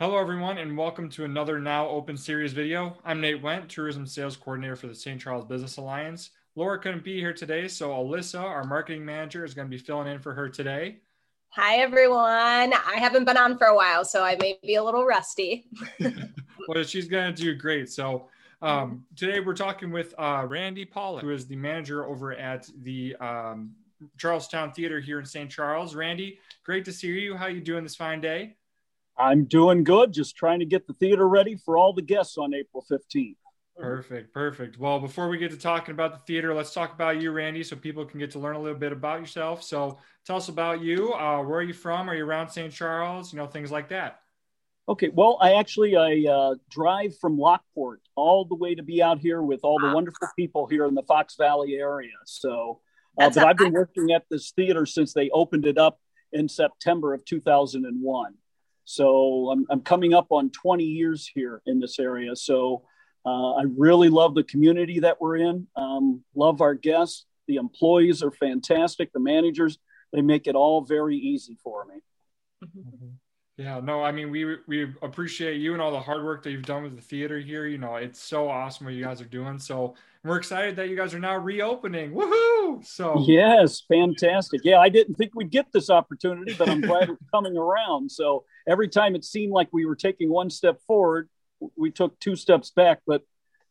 Hello, everyone, and welcome to another Now Open Series video. I'm Nate Went, Tourism Sales Coordinator for the St. Charles Business Alliance. Laura couldn't be here today, so Alyssa, our marketing manager, is going to be filling in for her today. Hi, everyone. I haven't been on for a while, so I may be a little rusty. well, she's going to do great. So, um, today we're talking with uh, Randy Pollock, who is the manager over at the um, Charlestown Theater here in St. Charles. Randy, great to see you. How are you doing this fine day? I'm doing good, just trying to get the theater ready for all the guests on April 15th. Perfect, perfect. Well, before we get to talking about the theater, let's talk about you, Randy, so people can get to learn a little bit about yourself. So tell us about you. Uh, where are you from? Are you around St. Charles? You know, things like that. Okay, well, I actually I uh, drive from Lockport all the way to be out here with all the wonderful people here in the Fox Valley area. So, uh, but I've been working at this theater since they opened it up in September of 2001. So I'm, I'm coming up on 20 years here in this area. So uh, I really love the community that we're in. Um, love our guests. The employees are fantastic. The managers, they make it all very easy for me. Mm-hmm. Yeah, no, I mean we we appreciate you and all the hard work that you've done with the theater here. You know, it's so awesome what you guys are doing. So we're excited that you guys are now reopening. Woohoo! So yes, fantastic. Yeah, I didn't think we'd get this opportunity, but I'm glad it's coming around. So every time it seemed like we were taking one step forward, we took two steps back. But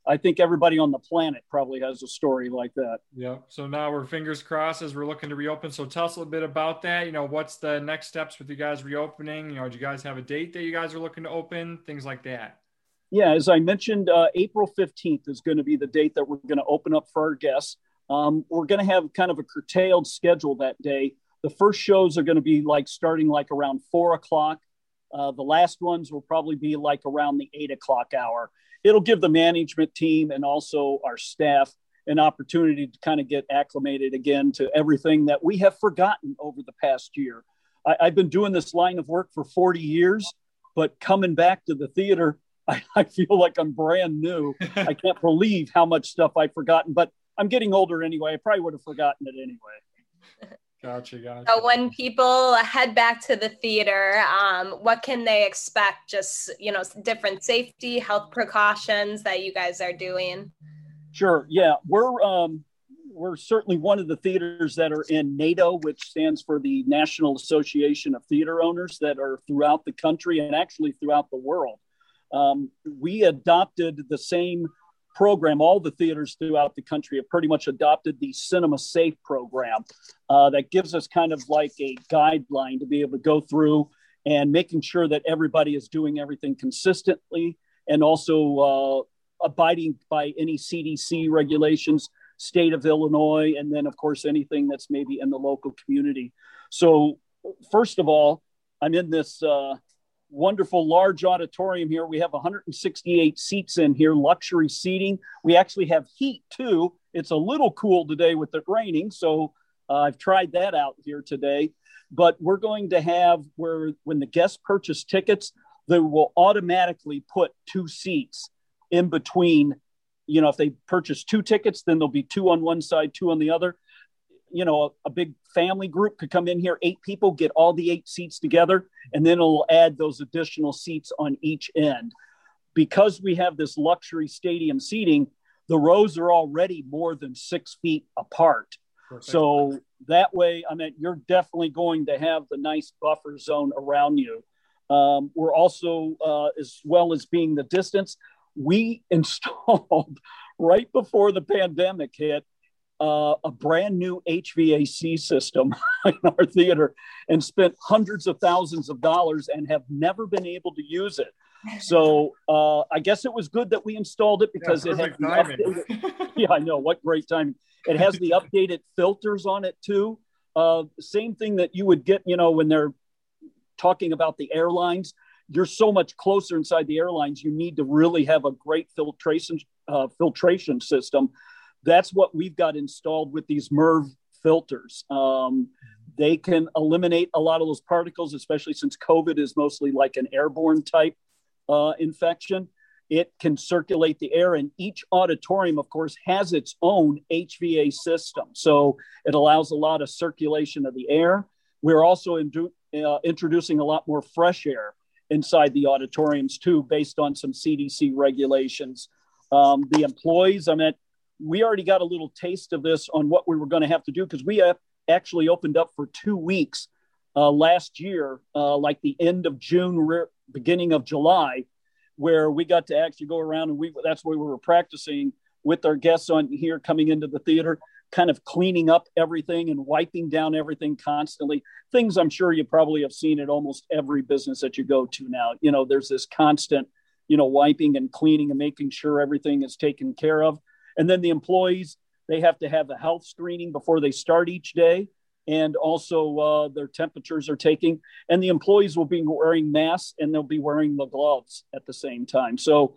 I think everybody on the planet probably has a story like that. Yeah. So now we're fingers crossed as we're looking to reopen. So tell us a little bit about that. You know, what's the next steps with you guys reopening? You know, do you guys have a date that you guys are looking to open? Things like that. Yeah, as I mentioned, uh, April 15th is going to be the date that we're going to open up for our guests. Um, we're going to have kind of a curtailed schedule that day. The first shows are going to be like starting like around four o'clock. Uh, the last ones will probably be like around the eight o'clock hour it'll give the management team and also our staff an opportunity to kind of get acclimated again to everything that we have forgotten over the past year. I, have been doing this line of work for 40 years, but coming back to the theater, I, I feel like I'm brand new. I can't believe how much stuff I've forgotten, but I'm getting older anyway. I probably would have forgotten it anyway. Gotcha, gotcha. So when people head back to the theater, um, what can they expect? Just you know, different safety, health precautions that you guys are doing. Sure. Yeah, we're um, we're certainly one of the theaters that are in NATO, which stands for the National Association of Theater Owners, that are throughout the country and actually throughout the world. Um, we adopted the same program, all the theaters throughout the country have pretty much adopted the Cinema Safe program uh, that gives us kind of like a guideline to be able to go through and making sure that everybody is doing everything consistently and also uh, abiding by any CDC regulations, state of Illinois, and then, of course, anything that's maybe in the local community. So, first of all, I'm in this. Uh, wonderful large auditorium here. We have 168 seats in here, luxury seating. We actually have heat too. It's a little cool today with it raining, so uh, I've tried that out here today. But we're going to have where when the guests purchase tickets, they will automatically put two seats in between. You know, if they purchase two tickets, then there'll be two on one side, two on the other you know, a, a, big family group could come in here, eight people, get all the eight seats together, and then it'll add those additional seats on each end. Because we have this luxury stadium seating, the rows are already more than six feet apart. Perfect. So that way, I mean, you're definitely going to have the nice buffer zone around you. Um, we're also, uh, as well as being the distance, we installed right before the pandemic hit uh, a brand new HVAC system in our theater and spent hundreds of thousands of dollars and have never been able to use it. So uh, I guess it was good that we installed it because yeah, it had updated, yeah, I know what great timing. It has the updated filters on it too. Uh, same thing that you would get, you know, when they're talking about the airlines. You're so much closer inside the airlines. You need to really have a great filtration uh, filtration system that's what we've got installed with these MERV filters. Um, they can eliminate a lot of those particles, especially since COVID is mostly like an airborne type uh, infection. It can circulate the air, and each auditorium, of course, has its own HVA system. So it allows a lot of circulation of the air. We're also uh, introducing a lot more fresh air. inside the auditoriums too, based on some CDC regulations. Um, the employees, I mean, we already got a little taste of this on what we were going to have to do because we have actually opened up for two weeks uh, last year, uh, like the end of June, re- beginning of July, where we got to actually go around and we that's where we were practicing with our guests on here coming into the theater kind of cleaning up everything and wiping down everything constantly. Things I'm sure you probably have seen at almost every business that you go to now. You know, there's this constant, you know, wiping and cleaning and making sure everything is taken care of. And then the employees, they have to have a health screening before they start each day. And also, uh, their temperatures are taking, and the employees will be wearing masks and they'll be wearing the gloves at the same time. So,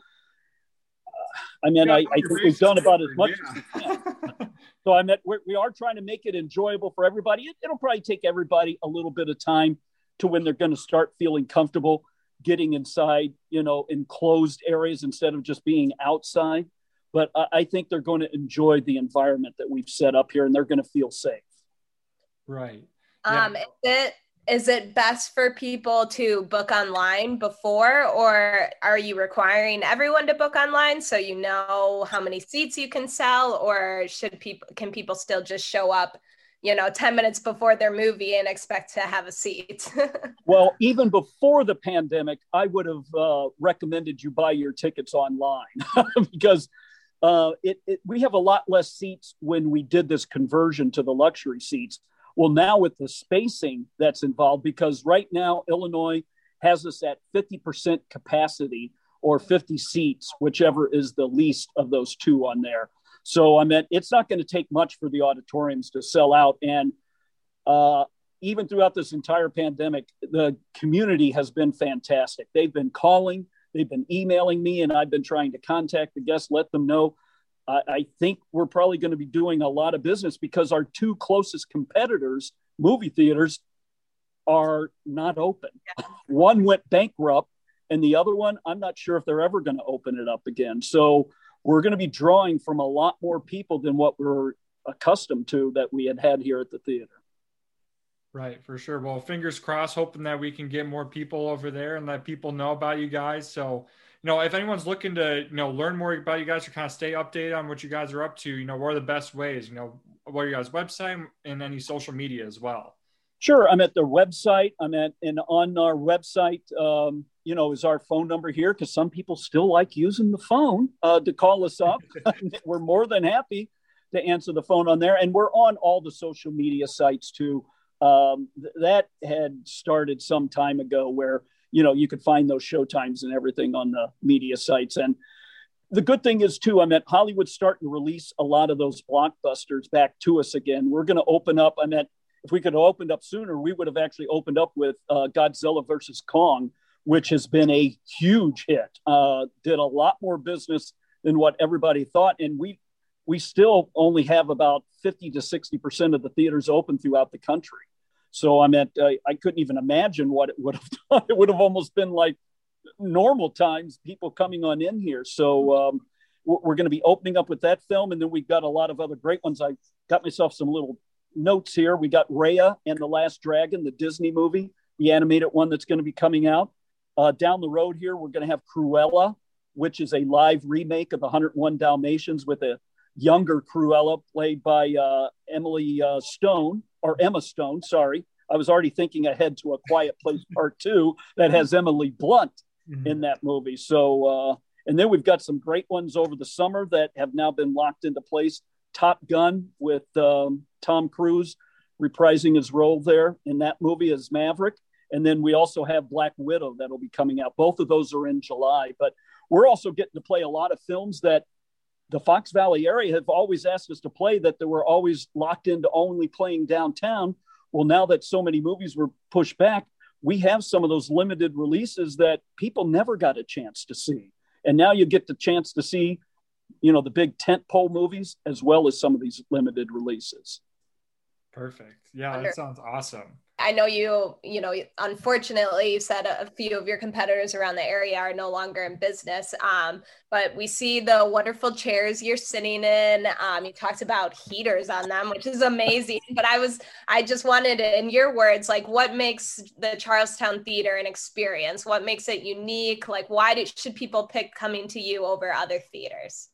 uh, I mean, yeah, I, I think we've done about as much yeah. as we can. So I mean, we're, we are trying to make it enjoyable for everybody. It, it'll probably take everybody a little bit of time to when they're going to start feeling comfortable getting inside, you know, enclosed areas instead of just being outside. But I, I think they're going to enjoy the environment that we've set up here, and they're going to feel safe. Right. Yeah. Um, is it is it best for people to book online before or are you requiring everyone to book online so you know how many seats you can sell or should people can people still just show up you know 10 minutes before their movie and expect to have a seat well even before the pandemic i would have uh, recommended you buy your tickets online because uh, it, it, we have a lot less seats when we did this conversion to the luxury seats well, now with the spacing that's involved, because right now Illinois has us at 50% capacity or 50 seats, whichever is the least of those two on there. So I mean, it's not going to take much for the auditoriums to sell out. And uh, even throughout this entire pandemic, the community has been fantastic. They've been calling, they've been emailing me, and I've been trying to contact the guests, let them know I, I think we're probably going to be doing a lot of business because our two closest competitors, movie theaters, are not open. One went bankrupt, and the other one, I'm not sure if they're ever going to open it up again. So we're going to be drawing from a lot more people than what we're accustomed to that we had had here at the theater. Right, for sure. Well, fingers crossed, hoping that we can get more people over there and let people know about you guys. So you know, if anyone's looking to, you know, learn more about you guys or kind of stay updated on what you guys are up to, you know, what are the best ways? You know, what are your guys' website and any social media as well? Sure. I'm at the website. I'm at, and on our website, um, you know, is our phone number here because some people still like using the phone uh, to call us up. we're more than happy to answer the phone on there. And we're on all the social media sites too. Um, th- that had started some time ago where you know you could find those showtimes and everything on the media sites. And the good thing is too i mean hollywood's starting to release a lot of those blockbusters back to us again. We're going to open up i mean if we could have opened up sooner we would have actually opened up with uh, godzilla versus kong which has been a huge hit. Uh, did a lot more business than what everybody thought. And we we still only have about 50 to 60 percent of the theaters open throughout the country so I meant uh, I couldn't even imagine what it would have done. It would have almost been like normal times, people coming on in here. So um, we're, going to be opening up with that film, and then we've got a lot of other great ones. I got myself some little notes here. We got Raya and the Last Dragon, the Disney movie, the animated one that's going to be coming out. Uh, down the road here, we're going to have Cruella, which is a live remake of 101 Dalmatians with a younger Cruella played by uh, Emily uh, Stone or Emma Stone, sorry. I was already thinking ahead to a Quiet Place Part Two that has Emily Blunt mm-hmm. in that movie. So, uh, and then we've got some great ones over the summer that have now been locked into place. Top Gun with um, Tom Cruise reprising his role there in that movie as Maverick. And then we also have Black Widow that'll be coming out. Both of those are in July. But we're also getting to play a lot of films that the Fox Valley area have always asked us to play that they were always locked into only playing downtown. Well, now that so many movies were pushed back, we have some of those limited releases that people never got a chance to see. And now you get the chance to see, you know, the big tent pole movies as well as some of these limited releases. Perfect. Yeah, that sounds awesome. I know you, you know, unfortunately, you said a, few of your competitors around the area are no longer in business. Um, but we see the wonderful chairs you're sitting in. Um, you talked about heaters on them, which is amazing. but I was, I just wanted in your words, like what makes the Charles Town Theater an experience? What makes it unique? Like, why do, should people pick coming to you over other theaters?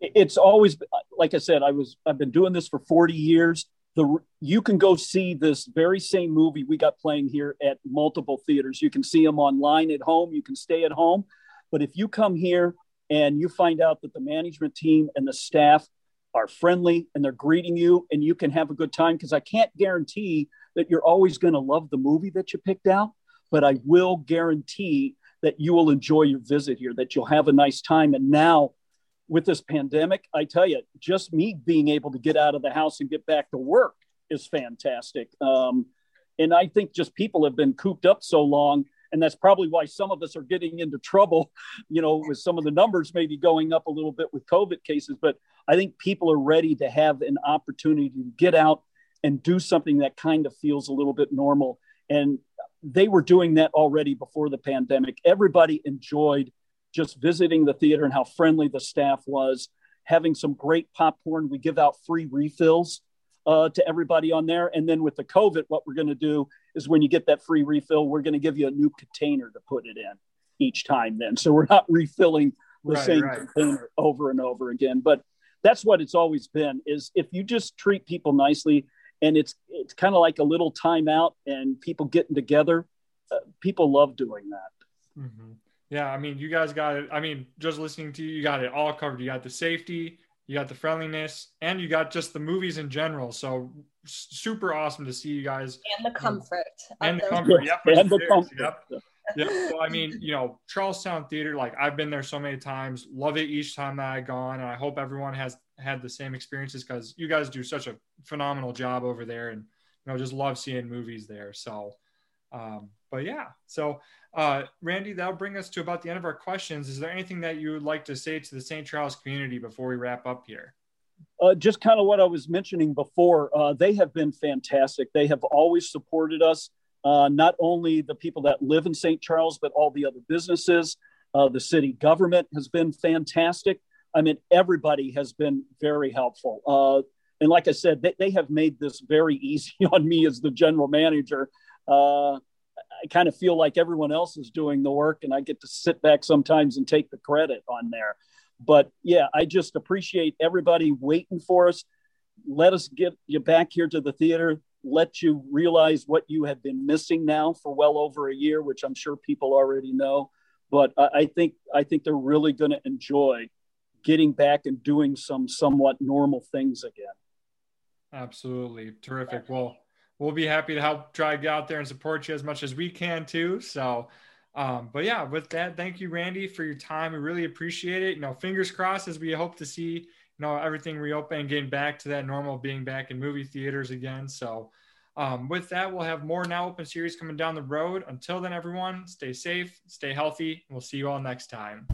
It's always, like I said, I was, I've been doing this for 40 years the you can go see this very same movie we got playing here at multiple theaters. You can see them online at home. You can stay at home, but if you come here and you find out that the management team and the staff are friendly and they're greeting you and you can have a good time because I can't guarantee that you're always going to love the movie that you picked out, but I will guarantee that you will enjoy your visit here, that you'll have a nice time. And now with this pandemic, I tell you, just me being able to get out of the house and get back to work is fantastic. Um, and I think just people have been cooped up so long. And that's probably why some of us are getting into trouble, you know, with some of the numbers maybe going up a little bit with COVID cases. But I think people are ready to have an opportunity to get out and do something that kind of feels a little bit normal. And they were doing that already before the pandemic. Everybody enjoyed just visiting the theater and how friendly the staff was, having some great popcorn. We give out free refills uh, to everybody on there. And then with the COVID, what we're going to do is when you get that free refill, we're going to give you a new container to put it in each time then. So we're not refilling the right, same right. container over and over again. But that's what it's always been is if you just treat people nicely and it's it's kind of like a little timeout and people getting together, uh, people love doing that. Mm-hmm. Yeah, I mean, you guys got it. I mean, just listening to you, you got it all covered. You got the safety, you got the friendliness, and you got just the movies in general. So super awesome to see you guys and the um, comfort and the comfort. Yep, and the comfort. Yep. Yeah. So I mean, you know, Charlestown Theater, like I've been there so many times, love it each time that I've gone. And I hope everyone has had the same experiences because you guys do such a phenomenal job over there and you know, just love seeing movies there. So um, but yeah, so uh, Randy, that'll bring us to about the end of our questions. Is there anything that you would like to say to the St. Charles community before we wrap up here? Uh, just kind of what I was mentioning before. Uh, they have been fantastic. They have always supported us, uh, not only the people that live in St. Charles, but all the other businesses. Uh, the city government has been fantastic. I mean, everybody has been very helpful. Uh, and like I said, they, they have made this very easy on me as the general manager. Uh, I kind of feel like everyone else is doing the work and I get to sit back sometimes and take the credit on there. But yeah, I just appreciate everybody waiting for us. Let us get you back here to the theater, let you realize what you have been missing now for well over a year, which I'm sure people already know. But I think I think they're really going to enjoy getting back and doing some somewhat normal things again. Absolutely. Terrific. Well, we'll be happy to help try to get out there and support you as much as we can too. So, um, but yeah, with that, thank you, Randy, for your time. We really appreciate it. You know, fingers crossed as we hope to see, you know, everything reopen and getting back to that normal being back in movie theaters again. So, um, with that, we'll have more now open series coming down the road. Until then, everyone, stay safe, stay healthy, and we'll see you all next time.